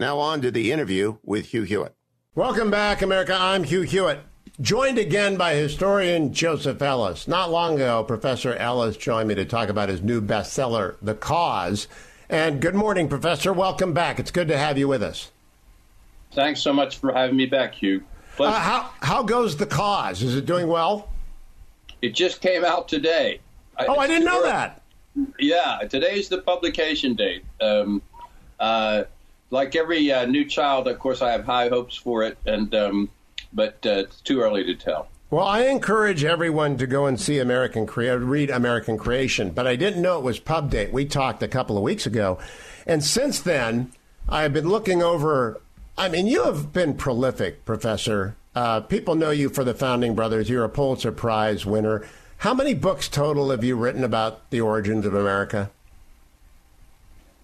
Now on to the interview with Hugh Hewitt. Welcome back, America. I'm Hugh Hewitt. Joined again by historian Joseph Ellis. Not long ago, Professor Ellis joined me to talk about his new bestseller, The Cause. And good morning, Professor. Welcome back. It's good to have you with us. Thanks so much for having me back, Hugh. Uh, how, how goes The Cause? Is it doing well? It just came out today. Oh, I didn't know that. Yeah, today's the publication date. Um, uh, like every uh, new child, of course, I have high hopes for it, and um, but uh, it's too early to tell. Well, I encourage everyone to go and see American Crea- read American Creation, but I didn't know it was pub date. We talked a couple of weeks ago, and since then, I've been looking over. I mean, you have been prolific, Professor. Uh, people know you for the Founding Brothers. You're a Pulitzer Prize winner. How many books total have you written about the origins of America?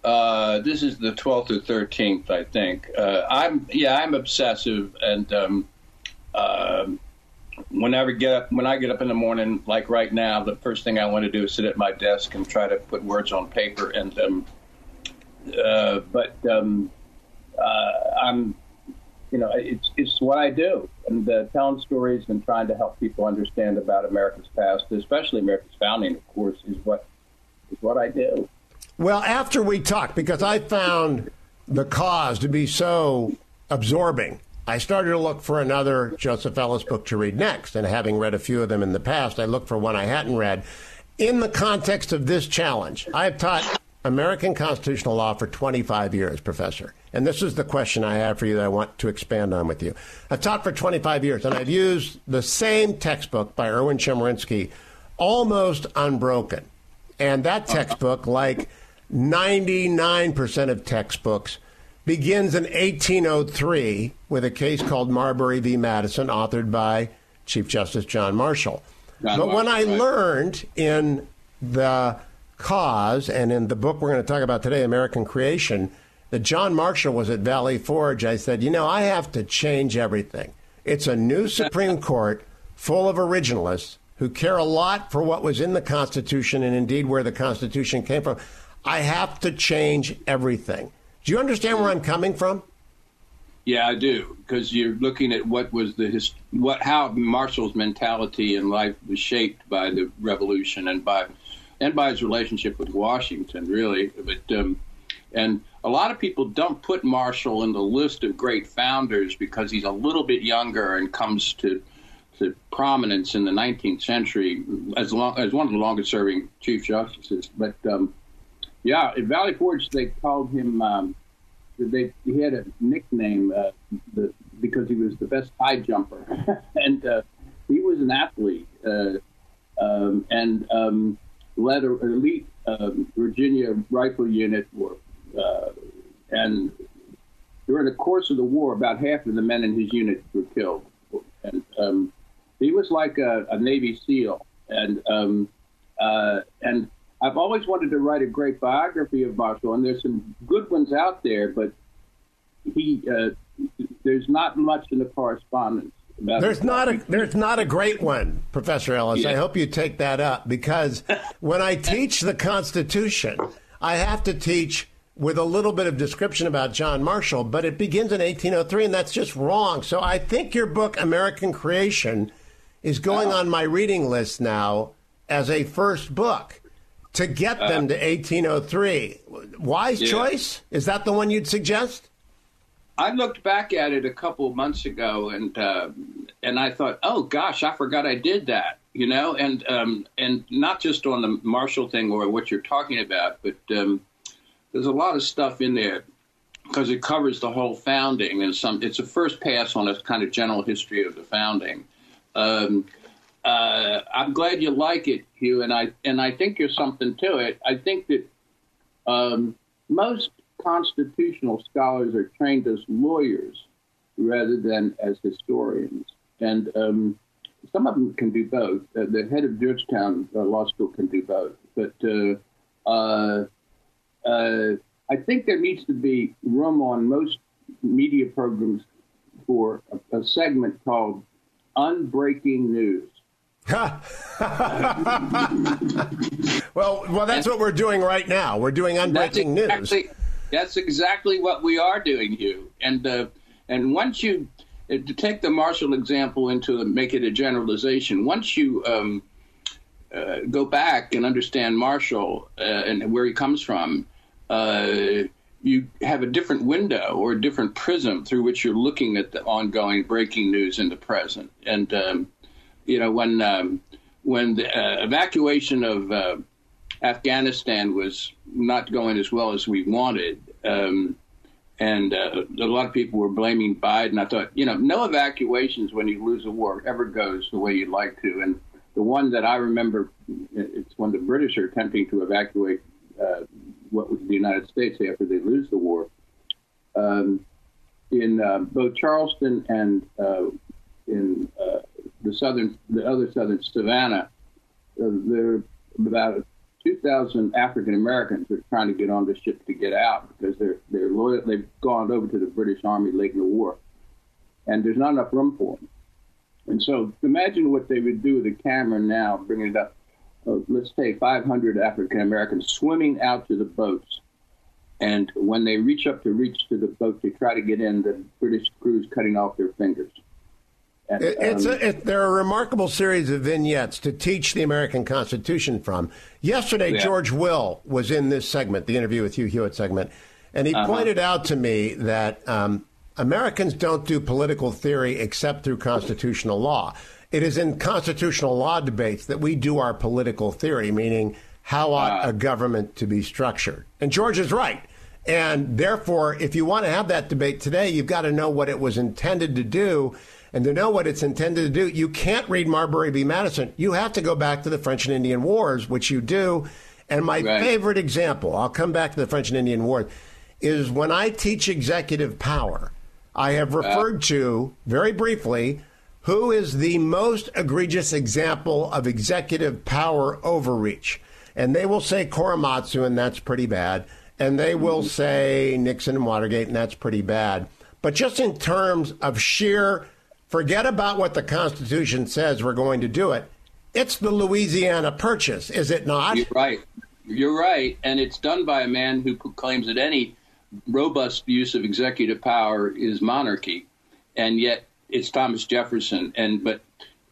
Uh, this is the 12th or 13th, I think. Uh, I'm yeah, I'm obsessive, and um, uh, whenever get up, when I get up in the morning, like right now, the first thing I want to do is sit at my desk and try to put words on paper. And um, uh, but um, uh, I'm, you know, it's it's what I do, and telling stories and trying to help people understand about America's past, especially America's founding, of course, is what is what I do. Well, after we talked, because I found the cause to be so absorbing, I started to look for another Joseph Ellis book to read next. And having read a few of them in the past, I looked for one I hadn't read. In the context of this challenge, I have taught American constitutional law for 25 years, Professor. And this is the question I have for you that I want to expand on with you. I've taught for 25 years, and I've used the same textbook by Erwin Chemerinsky almost unbroken. And that uh-huh. textbook, like 99% of textbooks begins in 1803 with a case called Marbury v. Madison, authored by Chief Justice John Marshall. John but Marshall, when I right. learned in the cause and in the book we're going to talk about today, American Creation, that John Marshall was at Valley Forge, I said, you know, I have to change everything. It's a new Supreme Court full of originalists who care a lot for what was in the Constitution and indeed where the Constitution came from. I have to change everything. Do you understand where I'm coming from? Yeah, I do, because you're looking at what was the his, what how Marshall's mentality in life was shaped by the revolution and by and by his relationship with Washington, really. But um, and a lot of people don't put Marshall in the list of great founders because he's a little bit younger and comes to to prominence in the 19th century as long as one of the longest serving chief justices. But um, yeah, at Valley Forge, they called him. Um, they he had a nickname uh, the, because he was the best high jumper, and uh, he was an athlete uh, um, and um, led an elite um, Virginia rifle unit. Uh, and during the course of the war, about half of the men in his unit were killed. And um, he was like a, a Navy SEAL, and um, uh, and I've always wanted to write a great biography of Marshall, and there's some good ones out there, but he uh, there's not much in the correspondence. there's not a there's not a great one, Professor Ellis. Yeah. I hope you take that up because when I teach the Constitution, I have to teach with a little bit of description about John Marshall, but it begins in 1803, and that's just wrong. So I think your book, American Creation, is going uh-huh. on my reading list now as a first book to get them uh, to 1803. Wise yeah. choice? Is that the one you'd suggest? I looked back at it a couple of months ago, and uh, and I thought, oh gosh, I forgot I did that. You know, and um, and not just on the Marshall thing or what you're talking about, but um, there's a lot of stuff in there because it covers the whole founding and some. It's a first pass on a kind of general history of the founding. Um, uh, I'm glad you like it, Hugh, and I and I think there's something to it. I think that um, most constitutional scholars are trained as lawyers rather than as historians, and um, some of them can do both. Uh, the head of Georgetown uh, Law School can do both, but uh, uh, uh, I think there needs to be room on most media programs for a, a segment called "Unbreaking News." well, well, that's what we're doing right now. We're doing unbreaking exactly, news. That's exactly what we are doing, Hugh. And uh, and once you uh, to take the Marshall example into make it a generalization, once you um, uh, go back and understand Marshall uh, and where he comes from, uh, you have a different window or a different prism through which you're looking at the ongoing breaking news in the present. And um, you know when um, when the uh, evacuation of uh, Afghanistan was not going as well as we wanted, um, and uh, a lot of people were blaming Biden. I thought, you know, no evacuations when you lose a war ever goes the way you'd like to. And the one that I remember, it's when the British are attempting to evacuate uh, what was the United States after they lose the war. Um, in uh, both Charleston and uh, in the southern, the other southern Savannah, uh, there are about 2,000 African Americans are trying to get on the ship to get out because they're they're loyal. They've gone over to the British Army late in the war, and there's not enough room for them. And so, imagine what they would do with a camera now, bringing it up. Uh, let's say 500 African Americans swimming out to the boats, and when they reach up to reach to the boat to try to get in, the British crew's cutting off their fingers. And, it's um, a, it, there are a remarkable series of vignettes to teach the American Constitution from. Yesterday, yeah. George Will was in this segment, the interview with Hugh Hewitt segment, and he uh-huh. pointed out to me that um, Americans don't do political theory except through constitutional law. It is in constitutional law debates that we do our political theory, meaning how ought uh, a government to be structured. And George is right. And therefore, if you want to have that debate today, you've got to know what it was intended to do and to know what it's intended to do, you can't read Marbury v. Madison. You have to go back to the French and Indian Wars, which you do. And my right. favorite example, I'll come back to the French and Indian Wars, is when I teach executive power, I have referred to very briefly who is the most egregious example of executive power overreach. And they will say Korematsu, and that's pretty bad. And they will say Nixon and Watergate, and that's pretty bad. But just in terms of sheer Forget about what the Constitution says we're going to do it. It's the Louisiana Purchase, is it not? You're right. You're right. And it's done by a man who claims that any robust use of executive power is monarchy. And yet it's Thomas Jefferson. And but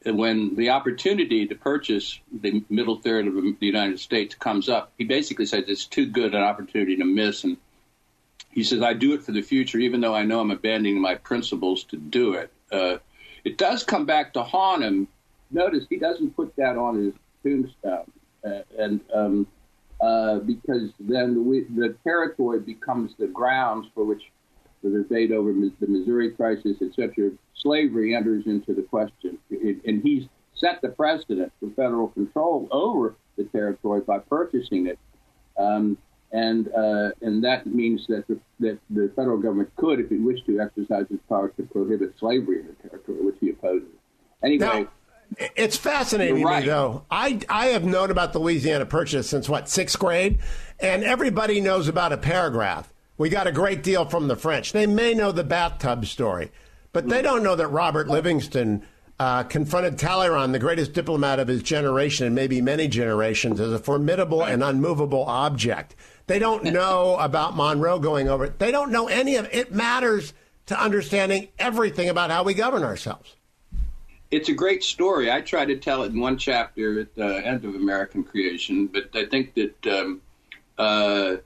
when the opportunity to purchase the middle third of the United States comes up, he basically says it's too good an opportunity to miss. And he says, I do it for the future, even though I know I'm abandoning my principles to do it. Uh, it does come back to haunt him. Notice he doesn't put that on his tombstone, uh, and um, uh, because then the, the, territory becomes the grounds for which the debate over the Missouri crisis, etc., slavery enters into the question, it, and he's set the precedent for federal control over the territory by purchasing it. Um, and uh, and that means that the, that the federal government could, if it wished to, exercise its power to prohibit slavery in the territory, which he opposes. Anyway. Now, it's fascinating right. me, though. I, I have known about the Louisiana Purchase since, what, sixth grade? And everybody knows about a paragraph. We got a great deal from the French. They may know the bathtub story, but they don't know that Robert Livingston uh, confronted Talleyrand, the greatest diplomat of his generation and maybe many generations, as a formidable and unmovable object. They don't know about Monroe going over it. They don't know any of it. It matters to understanding everything about how we govern ourselves. It's a great story. I try to tell it in one chapter at the end of American Creation, but I think that um, uh, uh,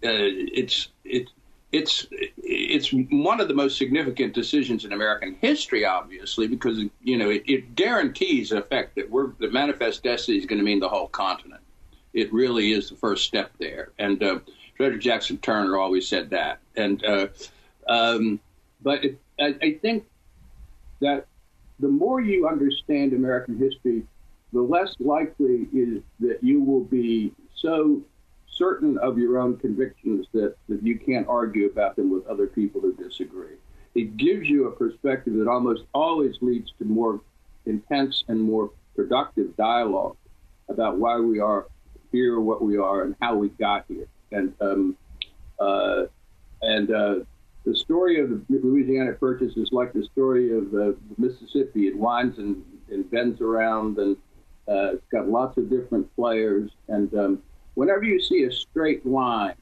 it's it, it's it's one of the most significant decisions in American history, obviously, because you know it, it guarantees the effect that we're the manifest destiny is going to mean the whole continent. It really is the first step there, and uh, Frederick Jackson Turner always said that. And uh, um, but it, I, I think that the more you understand American history, the less likely is that you will be so certain of your own convictions that, that you can't argue about them with other people who disagree. It gives you a perspective that almost always leads to more intense and more productive dialogue about why we are here, what we are, and how we got here. And um, uh, and uh, the story of the Louisiana Purchase is like the story of uh, Mississippi. It winds and, and bends around, and uh, it's got lots of different players. And um, whenever you see a straight line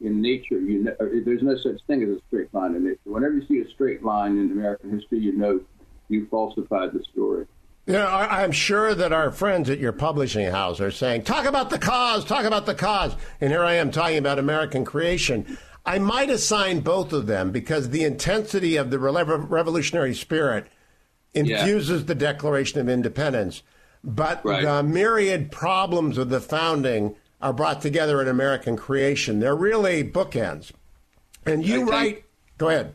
in nature, you know, there's no such thing as a straight line in nature. Whenever you see a straight line in American history, you know you falsified the story. You know, I'm sure that our friends at your publishing house are saying, talk about the cause, talk about the cause. And here I am talking about American creation. I might assign both of them because the intensity of the revolutionary spirit infuses yeah. the Declaration of Independence. But right. the myriad problems of the founding are brought together in American creation. They're really bookends. And you write, go ahead.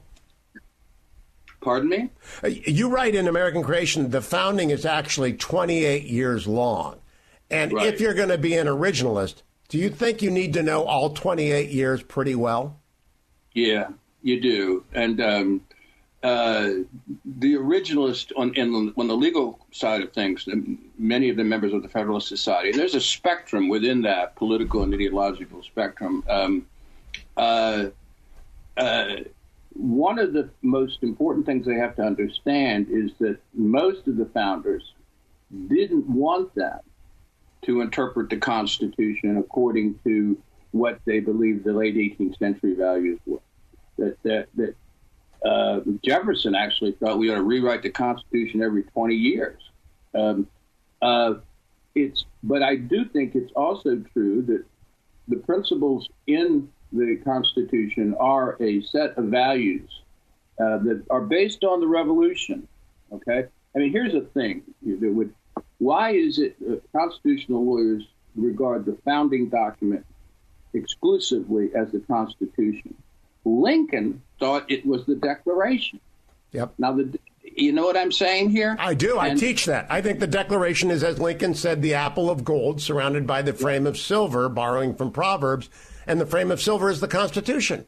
Pardon me? Uh, you write in American Creation, the founding is actually 28 years long. And right. if you're going to be an originalist, do you think you need to know all 28 years pretty well? Yeah, you do. And um, uh, the originalist on, in, on the legal side of things, many of the members of the Federalist Society, there's a spectrum within that political and ideological spectrum. Um, uh, uh, one of the most important things they have to understand is that most of the founders didn't want that to interpret the Constitution according to what they believed the late 18th century values were. That that, that uh, Jefferson actually thought we ought to rewrite the Constitution every 20 years. Um, uh, it's, but I do think it's also true that the principles in the Constitution are a set of values uh, that are based on the Revolution. Okay, I mean, here's the thing: that would, why is it constitutional lawyers regard the founding document exclusively as the Constitution? Lincoln thought it was the Declaration. Yep. Now, the you know what I'm saying here? I do. And, I teach that. I think the Declaration is, as Lincoln said, the apple of gold surrounded by the frame of silver, borrowing from Proverbs and the frame of silver is the Constitution.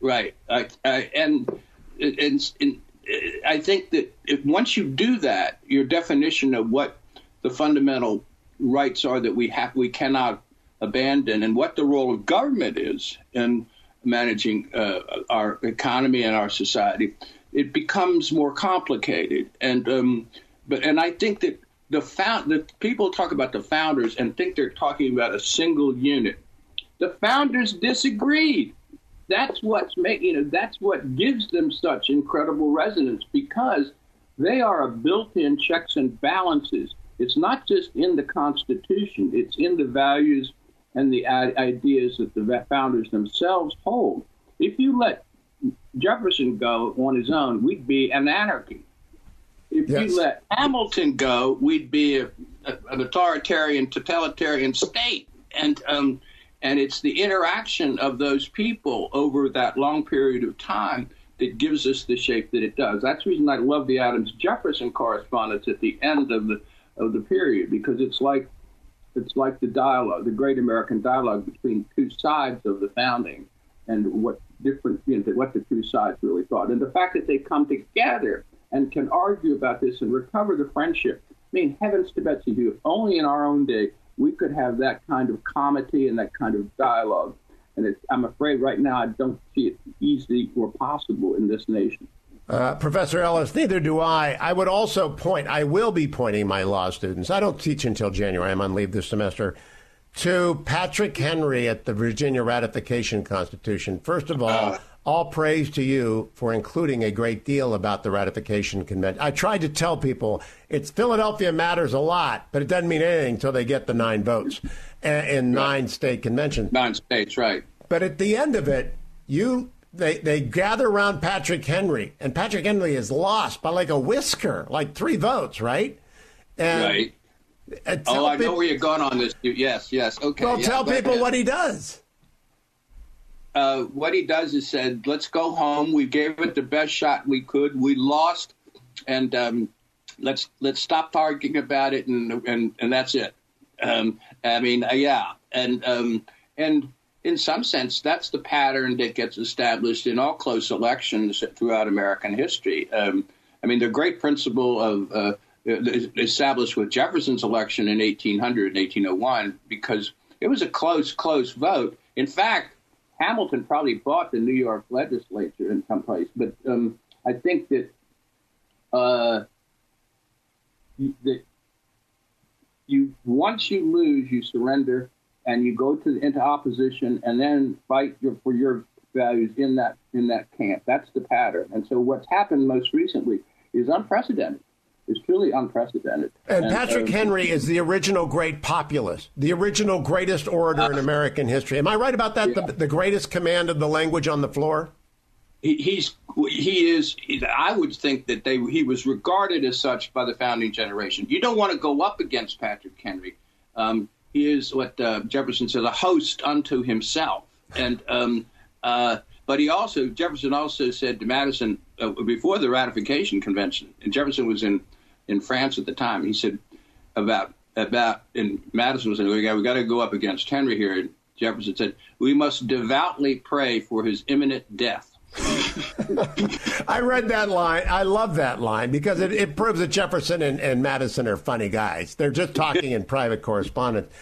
Right, uh, uh, and, and, and I think that if, once you do that, your definition of what the fundamental rights are that we have, we cannot abandon, and what the role of government is in managing uh, our economy and our society, it becomes more complicated. And um, but and I think that the found that people talk about the founders and think they're talking about a single unit the founders disagreed. That's what's making you know that's what gives them such incredible resonance because they are a built-in checks and balances. It's not just in the Constitution; it's in the values and the ideas that the founders themselves hold. If you let Jefferson go on his own, we'd be an anarchy. If yes. you let Hamilton go, we'd be a, a, an authoritarian, totalitarian state. And um, and it's the interaction of those people over that long period of time that gives us the shape that it does. That's the reason I love the Adams Jefferson correspondence at the end of the of the period because it's like it's like the dialogue, the great American dialogue between two sides of the founding and what different you know what the two sides really thought. And the fact that they come together and can argue about this and recover the friendship. I mean, heavens to Betsy, if only in our own day we could have that kind of comedy and that kind of dialogue. And I'm afraid right now I don't see it easy or possible in this nation. Uh, Professor Ellis, neither do I. I would also point, I will be pointing my law students, I don't teach until January, I'm on leave this semester, to Patrick Henry at the Virginia Ratification Constitution. First of all, uh, all praise to you for including a great deal about the ratification convention. I tried to tell people it's Philadelphia matters a lot, but it doesn't mean anything until they get the nine votes in nine state conventions. Nine states, right. But at the end of it, you they, they gather around Patrick Henry, and Patrick Henry is lost by like a whisker, like three votes, right? And, right. oh, I know where you're going on this. Yes, yes. Okay. Well, yeah, tell people what he does. Uh, what he does is said, "Let's go home. We gave it the best shot we could. We lost, and um, let's let's stop arguing about it, and and and that's it." Um, I mean, uh, yeah, and um, and in some sense, that's the pattern that gets established in all close elections throughout American history. Um, I mean, the great principle of uh, established with Jefferson's election in 1800 and 1801 because it was a close, close vote. In fact, Hamilton probably bought the New York legislature in some place, but um, I think that uh, that you once you lose, you surrender and you go to into opposition and then fight your, for your values in that in that camp. That's the pattern. And so what's happened most recently is unprecedented. It's truly unprecedented. And, and Patrick uh, Henry is the original great populist, the original greatest orator uh, in American history. Am I right about that? Yeah. The, the greatest command of the language on the floor. He, he's he is. I would think that they he was regarded as such by the founding generation. You don't want to go up against Patrick Henry. Um, he is what uh, Jefferson said, a host unto himself. And um, uh, but he also Jefferson also said to Madison uh, before the ratification convention, and Jefferson was in in France at the time. He said about about and Madison was saying we got we got to go up against Henry here. And Jefferson said we must devoutly pray for his imminent death. I read that line. I love that line because it, it proves that Jefferson and, and, Madison are funny guys. They're just talking in private correspondence.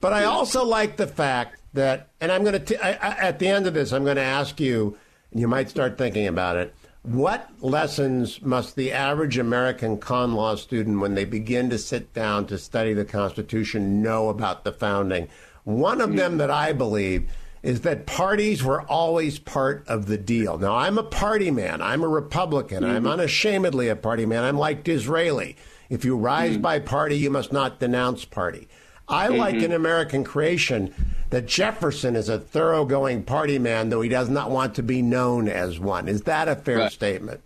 But I also like the fact that, and I'm going to, at the end of this, I'm going to ask you, and you might start thinking about it. What lessons must the average American con law student, when they begin to sit down to study the Constitution, know about the founding? One of them that I believe is that parties were always part of the deal. Now, I'm a party man. I'm a Republican. Mm-hmm. I'm unashamedly a party man. I'm like Disraeli. If you rise mm-hmm. by party, you must not denounce party. I mm-hmm. like in American creation that Jefferson is a thoroughgoing party man, though he does not want to be known as one. Is that a fair right. statement?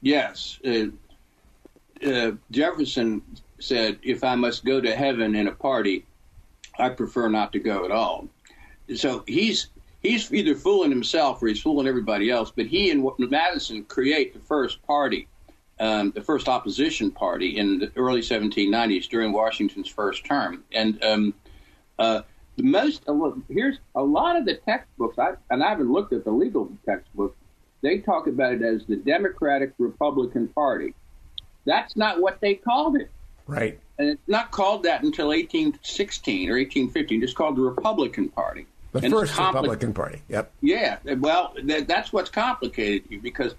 Yes. Uh, uh, Jefferson said, if I must go to heaven in a party, I prefer not to go at all so he's he's either fooling himself or he's fooling everybody else. But he and Madison create the first party, um, the first opposition party in the early 1790s during Washington's first term. And um, uh, the most here's a lot of the textbooks, I, and I haven't looked at the legal textbooks. They talk about it as the Democratic Republican Party. That's not what they called it. Right. And it's not called that until 1816 or 1815. It's called the Republican Party. The and first compli- Republican Party. Yep. Yeah. Well, that, that's what's complicated because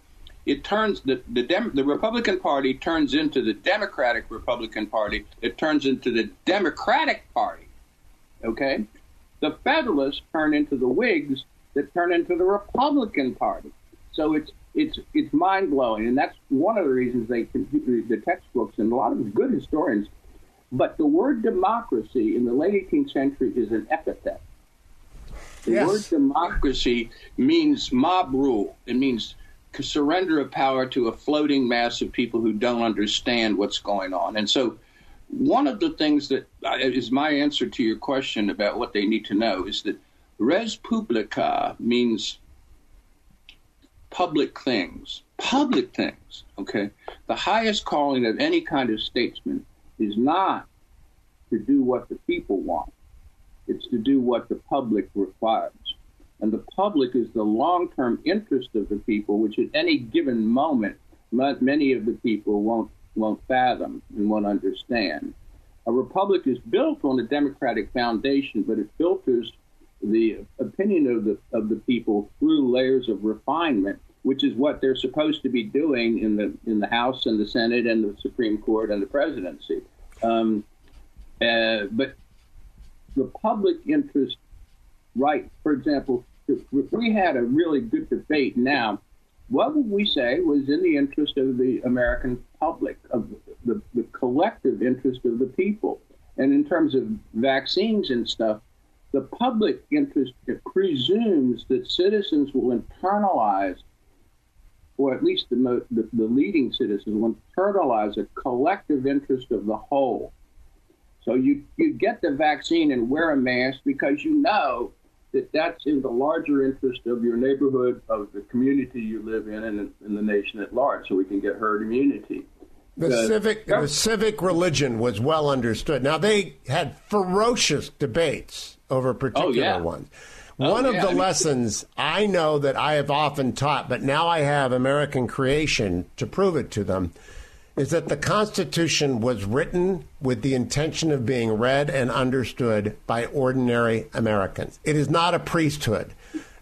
it turns the the, Dem- the Republican Party turns into the Democratic Republican Party. It turns into the Democratic Party. Okay. The Federalists turn into the Whigs that turn into the Republican Party. So it's it's it's mind blowing, and that's one of the reasons they the textbooks and a lot of good historians. But the word democracy in the late 18th century is an epithet. The yes. word democracy means mob rule. It means surrender of power to a floating mass of people who don't understand what's going on. And so, one of the things that uh, my answer to your question about what they need to know is that res publica means public things. Public things, okay? The highest calling of any kind of statesman is not to do what the people want. It's to do what the public requires. And the public is the long term interest of the people, which at any given moment, many of the people won't, won't fathom and won't understand. A republic is built on a democratic foundation, but it filters the opinion of the, of the people through layers of refinement, which is what they're supposed to be doing in the, in the House and the Senate and the Supreme Court and the presidency. Um, uh, but the public interest right. For example, if, we had a really good debate now, what would we say was in the interest of the American public, of the, the collective interest of the people? And in terms of vaccines and stuff, the public interest presumes that citizens will internalize, or at least the, the, the leading citizens will internalize a collective interest of the whole. So you, you get the vaccine and wear a mask because you know that that's in the larger interest of your neighborhood, of the community you live in, and in the nation at large, so we can get herd immunity. The, the civic the civic religion was well understood. Now they had ferocious debates over particular oh, yeah. ones. Oh, One of yeah, the I mean, lessons I know that I have often taught, but now I have American creation to prove it to them, is that the Constitution was written with the intention of being read and understood by ordinary Americans. It is not a priesthood.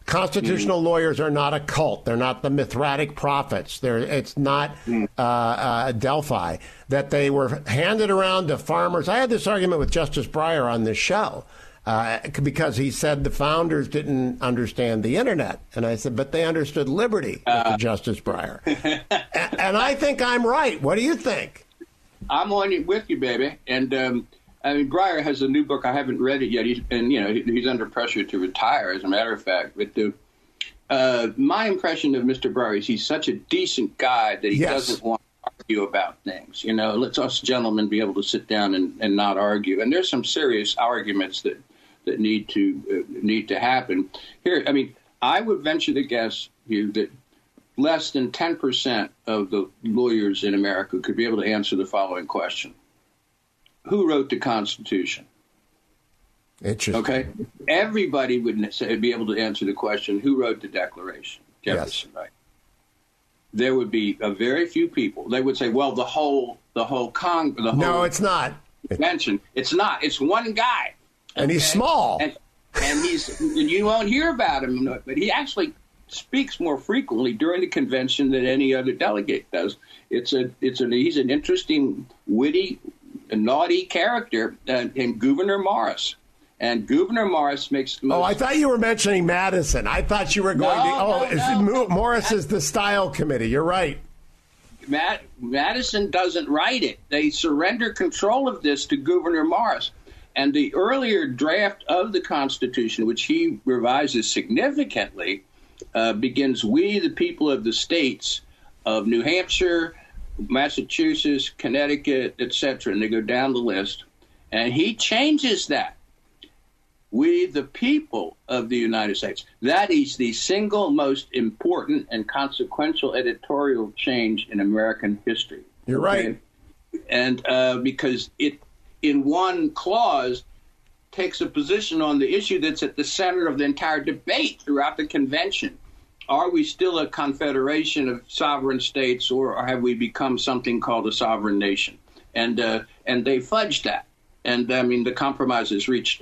Constitutional mm. lawyers are not a cult. They're not the Mithraic prophets. They're, it's not mm. uh, uh, Delphi. That they were handed around to farmers. I had this argument with Justice Breyer on this show uh, because he said the founders didn't understand the internet. And I said, but they understood liberty, uh, Justice Breyer. and, and, I think I'm right. What do you think? I'm on it with you, baby. And um, I mean, Breyer has a new book. I haven't read it yet. He's, and, you know, he's under pressure to retire, as a matter of fact. But the, uh, my impression of Mr. Breyer is he's such a decent guy that he yes. doesn't want to argue about things. You know, let's us gentlemen be able to sit down and, and not argue. And there's some serious arguments that that need to uh, need to happen. Here, I mean, I would venture to guess you that less than 10% of the lawyers in America could be able to answer the following question. Who wrote the Constitution? Interesting. Okay. Everybody would say, be able to answer the question, who wrote the Declaration? Jefferson, yes. right? There would be a very few people. They would say, well, the whole, the whole Congress. No, it's not. Convention. It's not. It's one guy and he's small. And, and he's and you won't hear about him, but he actually speaks more frequently during the convention than any other delegate does. It's a it's a he's an interesting, witty, naughty character, uh, and Gouverneur Morris. And Gouverneur Morris makes. oh, I thought you were mentioning Madison. I thought you were going no, to. Oh, no, no. Morris is the style committee. You're right. Matt, Madison doesn't write it. They surrender control of this to Gouverneur Morris. And the earlier draft of the Constitution, which he revises significantly, uh, begins We, the people of the states of New Hampshire, Massachusetts, Connecticut, etc. And they go down the list. And he changes that. We, the people of the United States. That is the single most important and consequential editorial change in American history. You're okay? right. And uh, because it in one clause takes a position on the issue that's at the center of the entire debate throughout the convention. Are we still a confederation of sovereign states, or have we become something called a sovereign nation? And uh, and they fudged that. And I mean, the compromises reached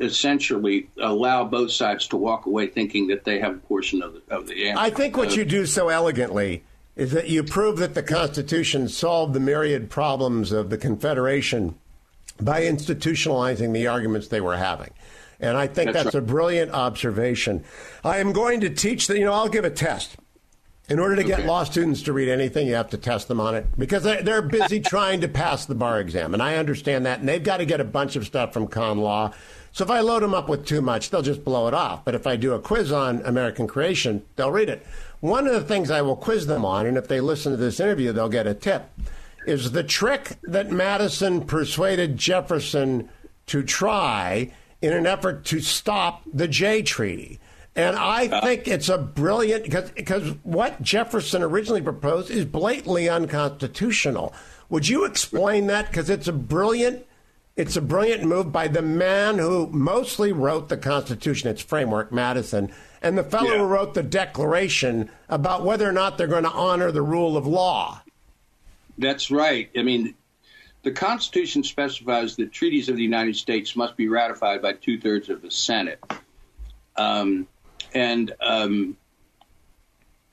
essentially allow both sides to walk away thinking that they have a portion of the, of the answer. I think what uh, you do so elegantly is that you prove that the Constitution solved the myriad problems of the Confederation by institutionalizing the arguments they were having. And I think that's, that's right. a brilliant observation. I am going to teach that, you know, I'll give a test. In order to okay. get law students to read anything, you have to test them on it because they're busy trying to pass the bar exam. And I understand that. And they've got to get a bunch of stuff from con law. So if I load them up with too much, they'll just blow it off. But if I do a quiz on American creation, they'll read it. One of the things I will quiz them on, and if they listen to this interview, they'll get a tip is the trick that Madison persuaded Jefferson to try in an effort to stop the Jay Treaty. And I uh. think it's a brilliant because because what Jefferson originally proposed is blatantly unconstitutional. Would you explain that? Because it's a brilliant it's a brilliant move by the man who mostly wrote the Constitution, its framework, Madison, and the fellow yeah. who wrote the Declaration about whether or not they're going to honor the rule of law. That's right. I mean, the Constitution specifies that treaties of the United States must be ratified by two thirds of the Senate. Um, and um,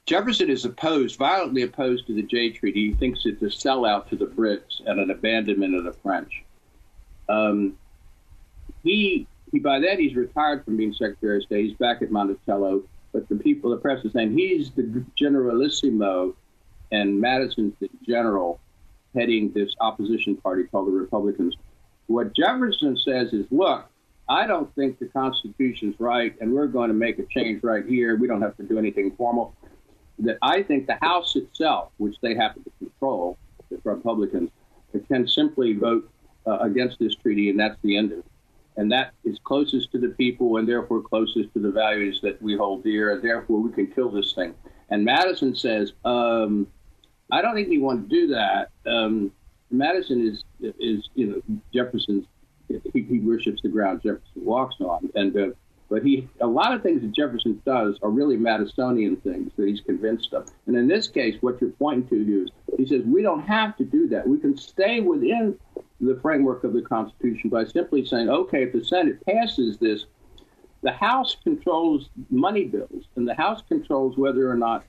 Jefferson is opposed, violently opposed to the Jay Treaty. He thinks it's a sellout to the Brits and an abandonment of the French. Um, he, he, by then, he's retired from being Secretary of State. He's back at Monticello. But the people, the press is saying he's the generalissimo and Madison's the general heading this opposition party called the Republicans. What Jefferson says is, look, I don't think the Constitution's right, and we're going to make a change right here. We don't have to do anything formal. That I think the House itself, which they happen to control, the Republicans, can simply vote uh, against this treaty, and that's the end of it. And that is closest to the people, and therefore closest to the values that we hold dear, and therefore we can kill this thing. And Madison says, um, "I don't think we want to do that." Um, Madison is is you know Jefferson's he, he worships the ground Jefferson walks on, and uh, but he a lot of things that Jefferson does are really Madisonian things that he's convinced of. And in this case, what you're pointing to here is he says we don't have to do that. We can stay within the framework of the Constitution by simply saying, okay, if the Senate passes this, the House controls money bills, and the House controls whether or not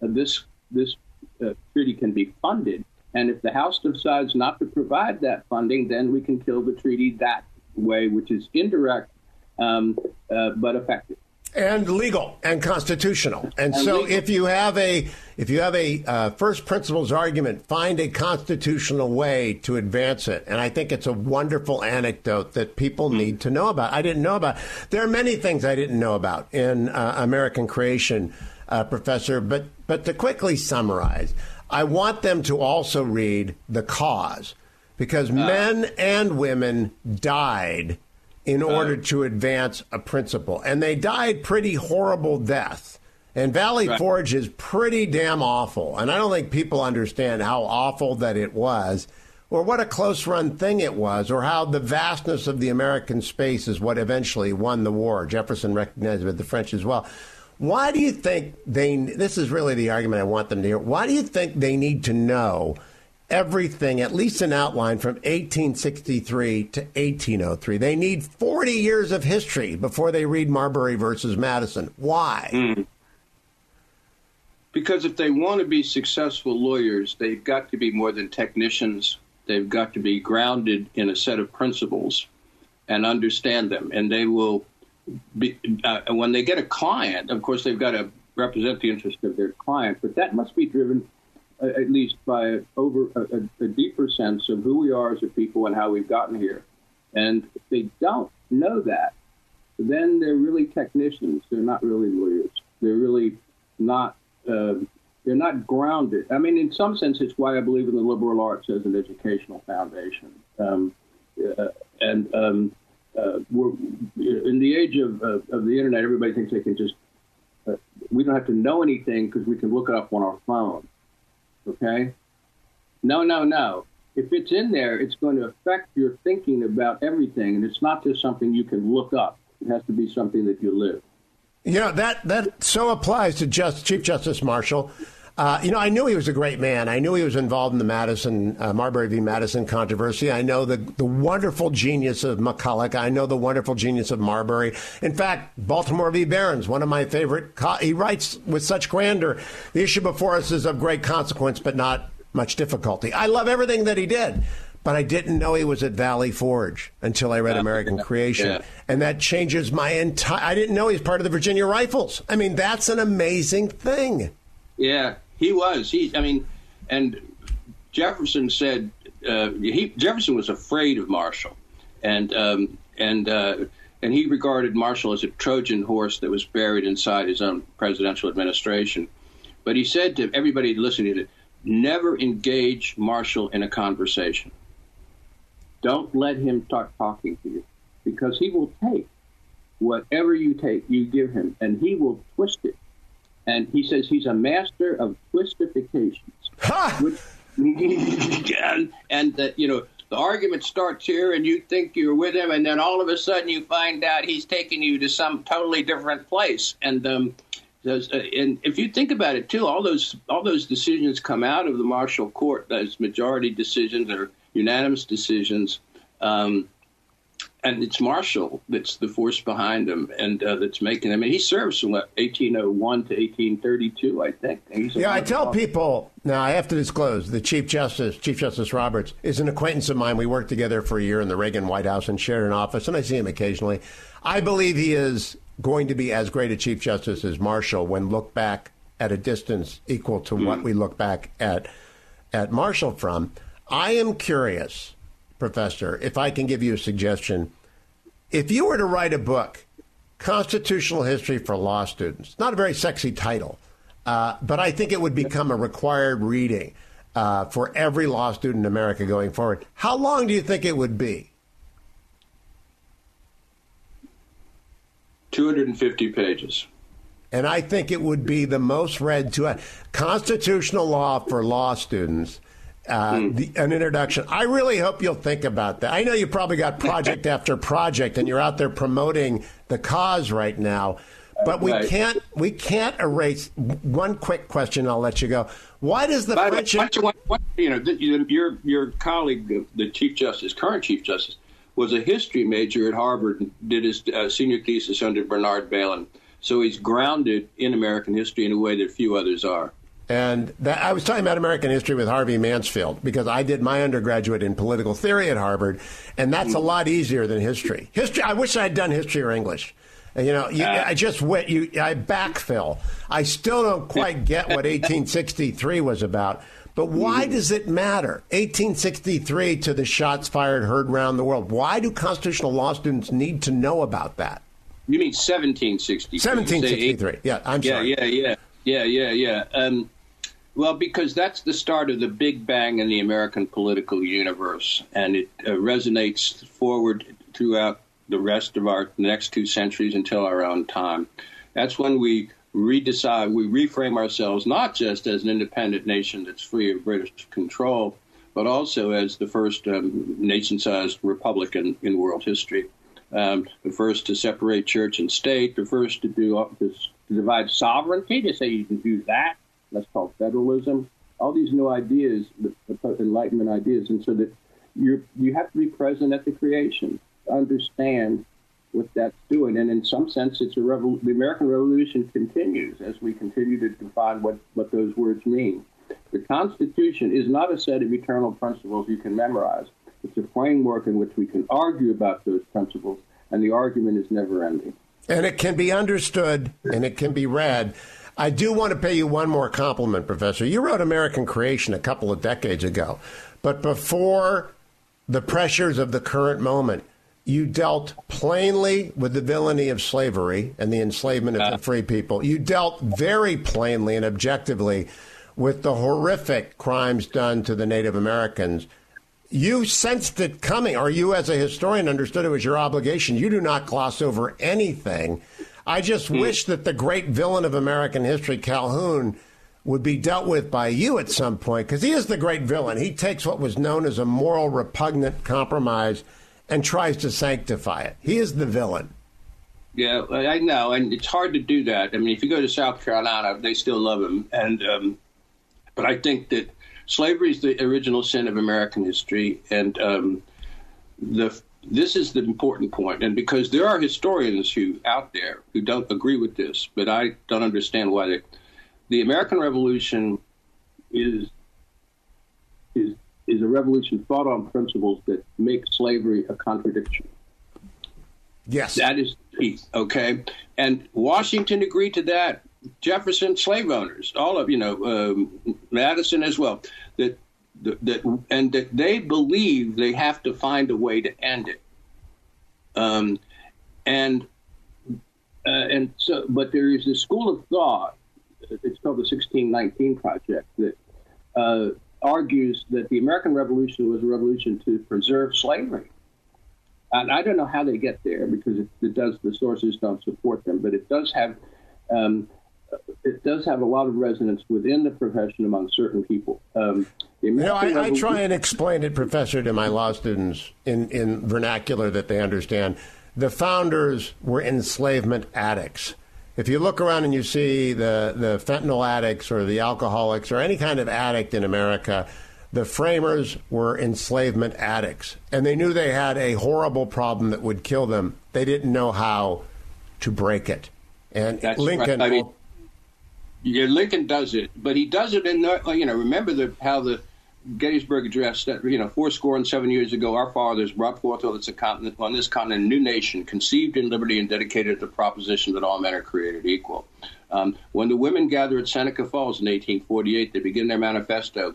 this this uh, treaty can be funded. And if the House decides not to provide that funding, then we can kill the treaty that way, which is indirect um, uh, but effective and legal and constitutional. And, and so, legal. if you have a if you have a uh, first principles argument, find a constitutional way to advance it. And I think it's a wonderful anecdote that people mm. need to know about. I didn't know about. There are many things I didn't know about in uh, American creation, uh, Professor. But but to quickly summarize. I want them to also read The Cause because uh. men and women died in uh. order to advance a principle. And they died pretty horrible deaths. And Valley right. Forge is pretty damn awful. And I don't think people understand how awful that it was, or what a close run thing it was, or how the vastness of the American space is what eventually won the war. Jefferson recognized it with the French as well. Why do you think they? This is really the argument I want them to hear. Why do you think they need to know everything, at least an outline from 1863 to 1803? They need 40 years of history before they read Marbury versus Madison. Why? Mm. Because if they want to be successful lawyers, they've got to be more than technicians. They've got to be grounded in a set of principles and understand them, and they will be, uh, when they get a client, of course, they've got to represent the interest of their client, but that must be driven uh, at least by over a, a, deeper sense of who we are as a people and how we've gotten here. And if they don't know that, then they're really technicians. They're not really lawyers. They're really not. Uh, they're not grounded. I mean, in some sense, it's why I believe in the liberal arts as an educational foundation. Um, uh, and um, uh, we're in the age of, of, of, the internet. Everybody thinks they can just uh, we don't have to know anything because we can look it up on our phone. Okay? No, no, no. If it's in there, it's going to affect your thinking about everything, and it's not just something you can look up. It has to be something that you live. You know that that so applies to just Chief Justice Marshall. Uh, you know, I knew he was a great man. I knew he was involved in the Madison, uh, Marbury v. Madison controversy. I know the, the wonderful genius of McCulloch. I know the wonderful genius of Marbury. In fact, Baltimore v. Barron's, one of my favorite. Co- he writes with such grandeur. The issue before us is of great consequence, but not much difficulty. I love everything that he did but I didn't know he was at Valley Forge until I read American Creation. Yeah. And that changes my entire. I didn't know he's part of the Virginia Rifles. I mean, that's an amazing thing. Yeah, he was. He, I mean, and Jefferson said uh, he Jefferson was afraid of Marshall, and um, and uh, and he regarded Marshall as a Trojan horse that was buried inside his own presidential administration. But he said to everybody listening to never engage Marshall in a conversation. Don't let him start talking to you, because he will take whatever you take, you give him, and he will twist it and he says he's a master of twistifications. Which, and, and that you know the argument starts here, and you think you're with him, and then all of a sudden you find out he's taking you to some totally different place. And um, uh, and if you think about it too, all those all those decisions come out of the Marshall Court, those majority decisions or unanimous decisions. Um, and it's Marshall that's the force behind him and uh, that's making him. Mean, he serves from 1801 to 1832, I think. yeah, I tell people now. I have to disclose the Chief Justice, Chief Justice Roberts, is an acquaintance of mine. We worked together for a year in the Reagan White House and shared an office, and I see him occasionally. I believe he is going to be as great a Chief Justice as Marshall when looked back at a distance equal to mm. what we look back at at Marshall from. I am curious Professor, if I can give you a suggestion, if you were to write a book, Constitutional History for Law Students, not a very sexy title, uh, but I think it would become a required reading uh, for every law student in America going forward. How long do you think it would be? 250 pages. And I think it would be the most read to a constitutional law for law students. Uh, mm. the, an introduction. I really hope you'll think about that. I know you probably got project after project, and you're out there promoting the cause right now. But we right. can't we can't erase one quick question. I'll let you go. Why does the French? What, what, you know, your your colleague, the Chief Justice, current Chief Justice, was a history major at Harvard and did his uh, senior thesis under Bernard Bailyn. So he's grounded in American history in a way that few others are. And that, I was talking about American history with Harvey Mansfield because I did my undergraduate in political theory at Harvard, and that's a lot easier than history. History. I wish I had done history or English. You know, you, uh, I just went. You, I backfill. I still don't quite get what 1863 was about. But why mm-hmm. does it matter? 1863 to the shots fired heard around the world. Why do constitutional law students need to know about that? You mean 1763? 1763. Yeah, I'm yeah, sorry. Yeah, yeah, yeah, yeah, yeah. Um, well, because that's the start of the Big Bang in the American political universe, and it uh, resonates forward throughout the rest of our next two centuries until our own time. That's when we redecide, we reframe ourselves not just as an independent nation that's free of British control, but also as the first um, nation sized republic in, in, world history. Um, the first to separate church and state, the first to do to divide sovereignty, to say you can do that. That's called federalism. All these new ideas, the, the Enlightenment ideas, and so that you you have to be present at the creation, understand what that's doing. And in some sense, it's a revol- the American Revolution continues as we continue to define what, what those words mean. The Constitution is not a set of eternal principles you can memorize. It's a framework in which we can argue about those principles, and the argument is never ending. And it can be understood and it can be read. I do want to pay you one more compliment, Professor. You wrote American Creation a couple of decades ago, but before the pressures of the current moment, you dealt plainly with the villainy of slavery and the enslavement of uh, the free people. You dealt very plainly and objectively with the horrific crimes done to the Native Americans. You sensed it coming, or you, as a historian, understood it was your obligation. You do not gloss over anything. I just hmm. wish that the great villain of American history, Calhoun, would be dealt with by you at some point, because he is the great villain. He takes what was known as a moral repugnant compromise and tries to sanctify it. He is the villain. Yeah, I know, and it's hard to do that. I mean, if you go to South Carolina, they still love him, and um, but I think that slavery is the original sin of American history, and um, the this is the important point, and because there are historians who out there who don't agree with this, but I don't understand why they. The American Revolution is is is a revolution fought on principles that make slavery a contradiction. Yes. That is okay? And Washington agreed to that. Jefferson, slave owners, all of, you know, um, Madison as well, that, that, and that they believe they have to find a way to end it. Um, and, uh, and so, but there is a school of thought, it's called the 1619 Project, that uh, argues that the American Revolution was a revolution to preserve slavery. And I don't know how they get there because it, it does the sources don't support them, but it does have um, it does have a lot of resonance within the profession among certain people. Um, you know, I, I, try and explain it, Professor, to my law students in, in vernacular that they understand. The founders were enslavement addicts if you look around and you see the, the fentanyl addicts or the alcoholics or any kind of addict in America, the framers were enslavement addicts. And they knew they had a horrible problem that would kill them. They didn't know how to break it. And That's Lincoln. Right. I mean, yeah, Lincoln does it, but he does it in the, you know, remember the, how the Gettysburg Address that you know four score and seven years ago, our fathers brought forth on this continent, on this continent a new nation, conceived in liberty and dedicated to the proposition that all men are created equal. Um, when the women gather at Seneca Falls in 1848, they begin their manifesto.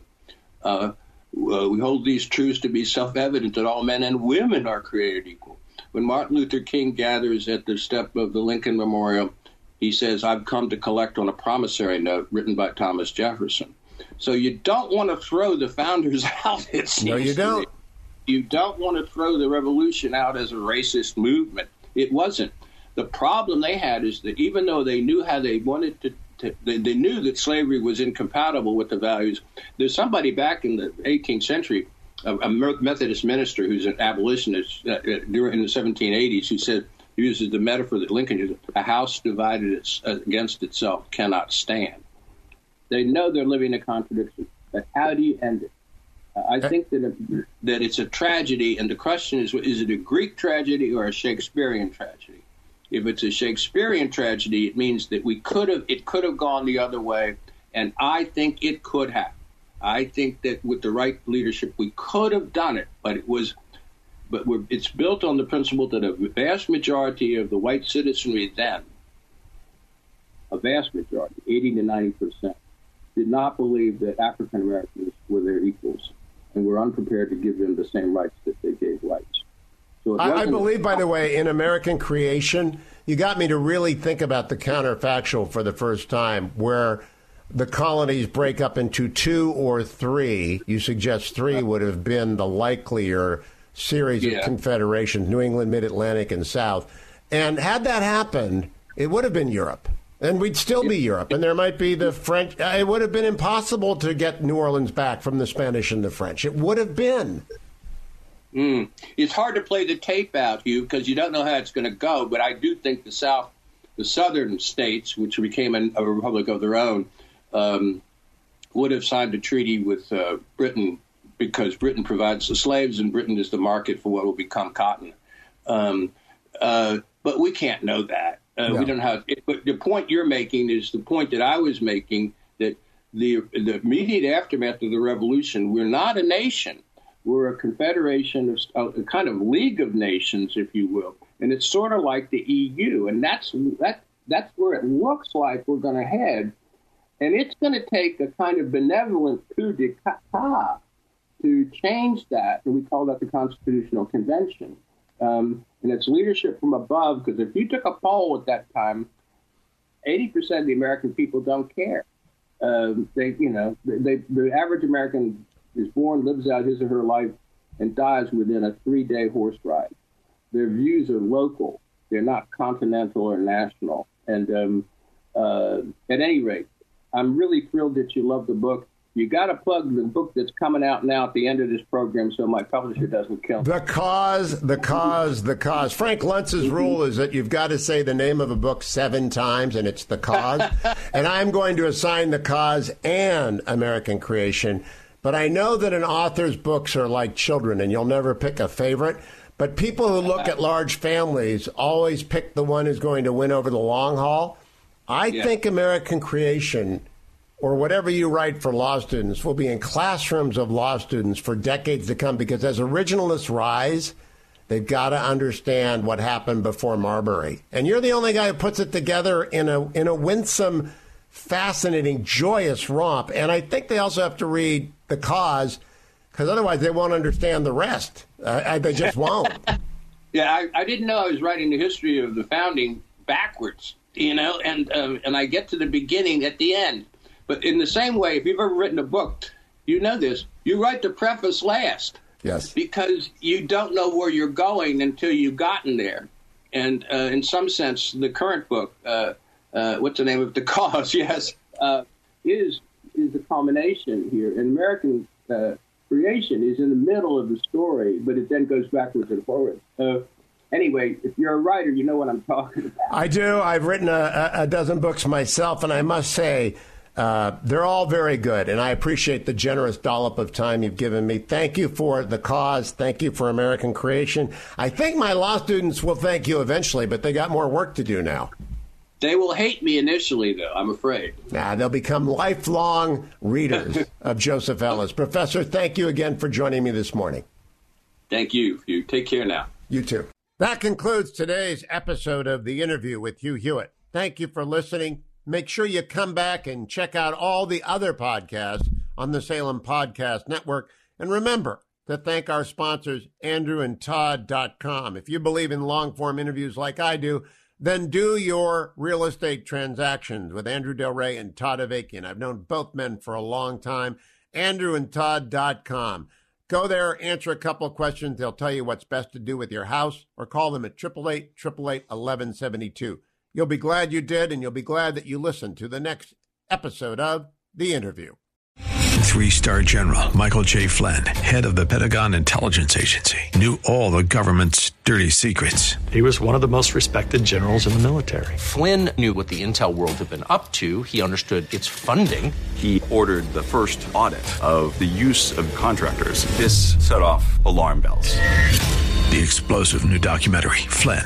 Uh, uh, we hold these truths to be self-evident that all men and women are created equal. when Martin Luther King gathers at the step of the Lincoln Memorial, he says, I've come to collect on a promissory note written by Thomas Jefferson. So you don't want to throw the founders out. It seems no, you don't. You don't want to throw the revolution out as a racist movement. It wasn't. The problem they had is that even though they knew how they wanted to, to they, they knew that slavery was incompatible with the values. There's somebody back in the 18th century a, Methodist minister who's an abolitionist uh, uh during the 1780s who said uses the metaphor that Lincoln used: a house divided against itself cannot stand. They know they're living a contradiction, but how do you end it? Uh, I think that it, that it's a tragedy, and the question is: is it a Greek tragedy or a Shakespearean tragedy? If it's a Shakespearean tragedy, it means that we could have it could have gone the other way, and I think it could have. I think that with the right leadership, we could have done it, but it was, but it's built on the principle that a vast majority of the white citizenry then, a vast majority, 80 to 90 percent, did not believe that African Americans were their equals and were unprepared to give them the same rights that they gave whites. So I, I believe, by the way, in American creation, you got me to really think about the counterfactual for the first time, where the colonies break up into two or three. You suggest three would have been the likelier series yeah. of confederations New England, Mid Atlantic, and South. And had that happened, it would have been Europe. And we'd still be Europe. And there might be the French. Uh, it would have been impossible to get New Orleans back from the Spanish and the French. It would have been. Mm. It's hard to play the tape out, Hugh, because you don't know how it's going to go. But I do think the South, the southern states, which became a, a republic of their own, um, would have signed a treaty with uh, Britain because Britain provides the slaves and Britain is the market for what will become cotton. Um, uh, but we can't know that. Uh, no. We don't have. It, but the point you're making is the point that I was making that the the immediate aftermath of the revolution, we're not a nation. We're a confederation of a kind of league of nations, if you will, and it's sort of like the EU, and that's that that's where it looks like we're going to head and it's going to take a kind of benevolent coup d'etat to change that. And we call that the Constitutional Convention. Um, and it's leadership from above, because if you took a poll at that time, 80% of the American people don't care. Um, they, you know, they, the average American is born, lives out his or her life, and dies within a three day horse ride. Their views are local, they're not continental or national. And um, uh, at any rate, I'm really thrilled that you love the book. You got to plug the book that's coming out now at the end of this program so my publisher doesn't kill me. The cause, the cause, the cause. Frank Luntz's rule is that you've got to say the name of a book seven times, and it's the cause. and I'm going to assign the cause and American creation. But I know that an author's books are like children, and you'll never pick a favorite. But people who look at large families always pick the one who's going to win over the long haul. I yeah. think American creation or whatever you write for law students will be in classrooms of law students for decades to come because as originalists rise, they've got to understand what happened before Marbury. And you're the only guy who puts it together in a in a winsome, fascinating, joyous romp. And I think they also have to read The Cause because otherwise they won't understand the rest. Uh, they just won't. yeah, I, I didn't know I was writing the history of the founding backwards you know, and um, and I get to the beginning at the end. But in the same way, if you've ever written a book, you know this. You write the preface last. Yes. Because you don't know where you're going until you've gotten there. And uh, in some sense, the current book, uh, uh, what's the name of the cause? yes, uh, is is the culmination here. And American uh, creation is in the middle of the story, but it then goes backwards and forwards. Uh, anyway, if you're a writer, you know what I'm talking about. I do. I've written a, a dozen books myself, and I must say, uh, they're all very good, and I appreciate the generous dollop of time you've given me. Thank you for the cause. Thank you for American creation. I think my law students will thank you eventually, but they got more work to do now. They will hate me initially, though, I'm afraid. Nah, they'll become lifelong readers of Joseph Ellis. Professor, thank you again for joining me this morning. Thank you. You take care now. You too. That concludes today's episode of the interview with Hugh Hewitt. Thank you for listening. Make sure you come back and check out all the other podcasts on the Salem Podcast Network. And remember, to thank our sponsors, andrewandtodd.com. If you believe in long form interviews like I do, then do your real estate transactions with Andrew Del Rey and Todd Avakian. I've known both men for a long time. AndrewandTodd.com. Go there, answer a couple questions. They'll tell you what's best to do with your house, or call them at 888 888 1172. You'll be glad you did, and you'll be glad that you listened to the next episode of The Interview. Three star general Michael J. Flynn, head of the Pentagon Intelligence Agency, knew all the government's dirty secrets. He was one of the most respected generals in the military. Flynn knew what the intel world had been up to. He understood its funding. He ordered the first audit of the use of contractors. This set off alarm bells. The explosive new documentary, Flynn,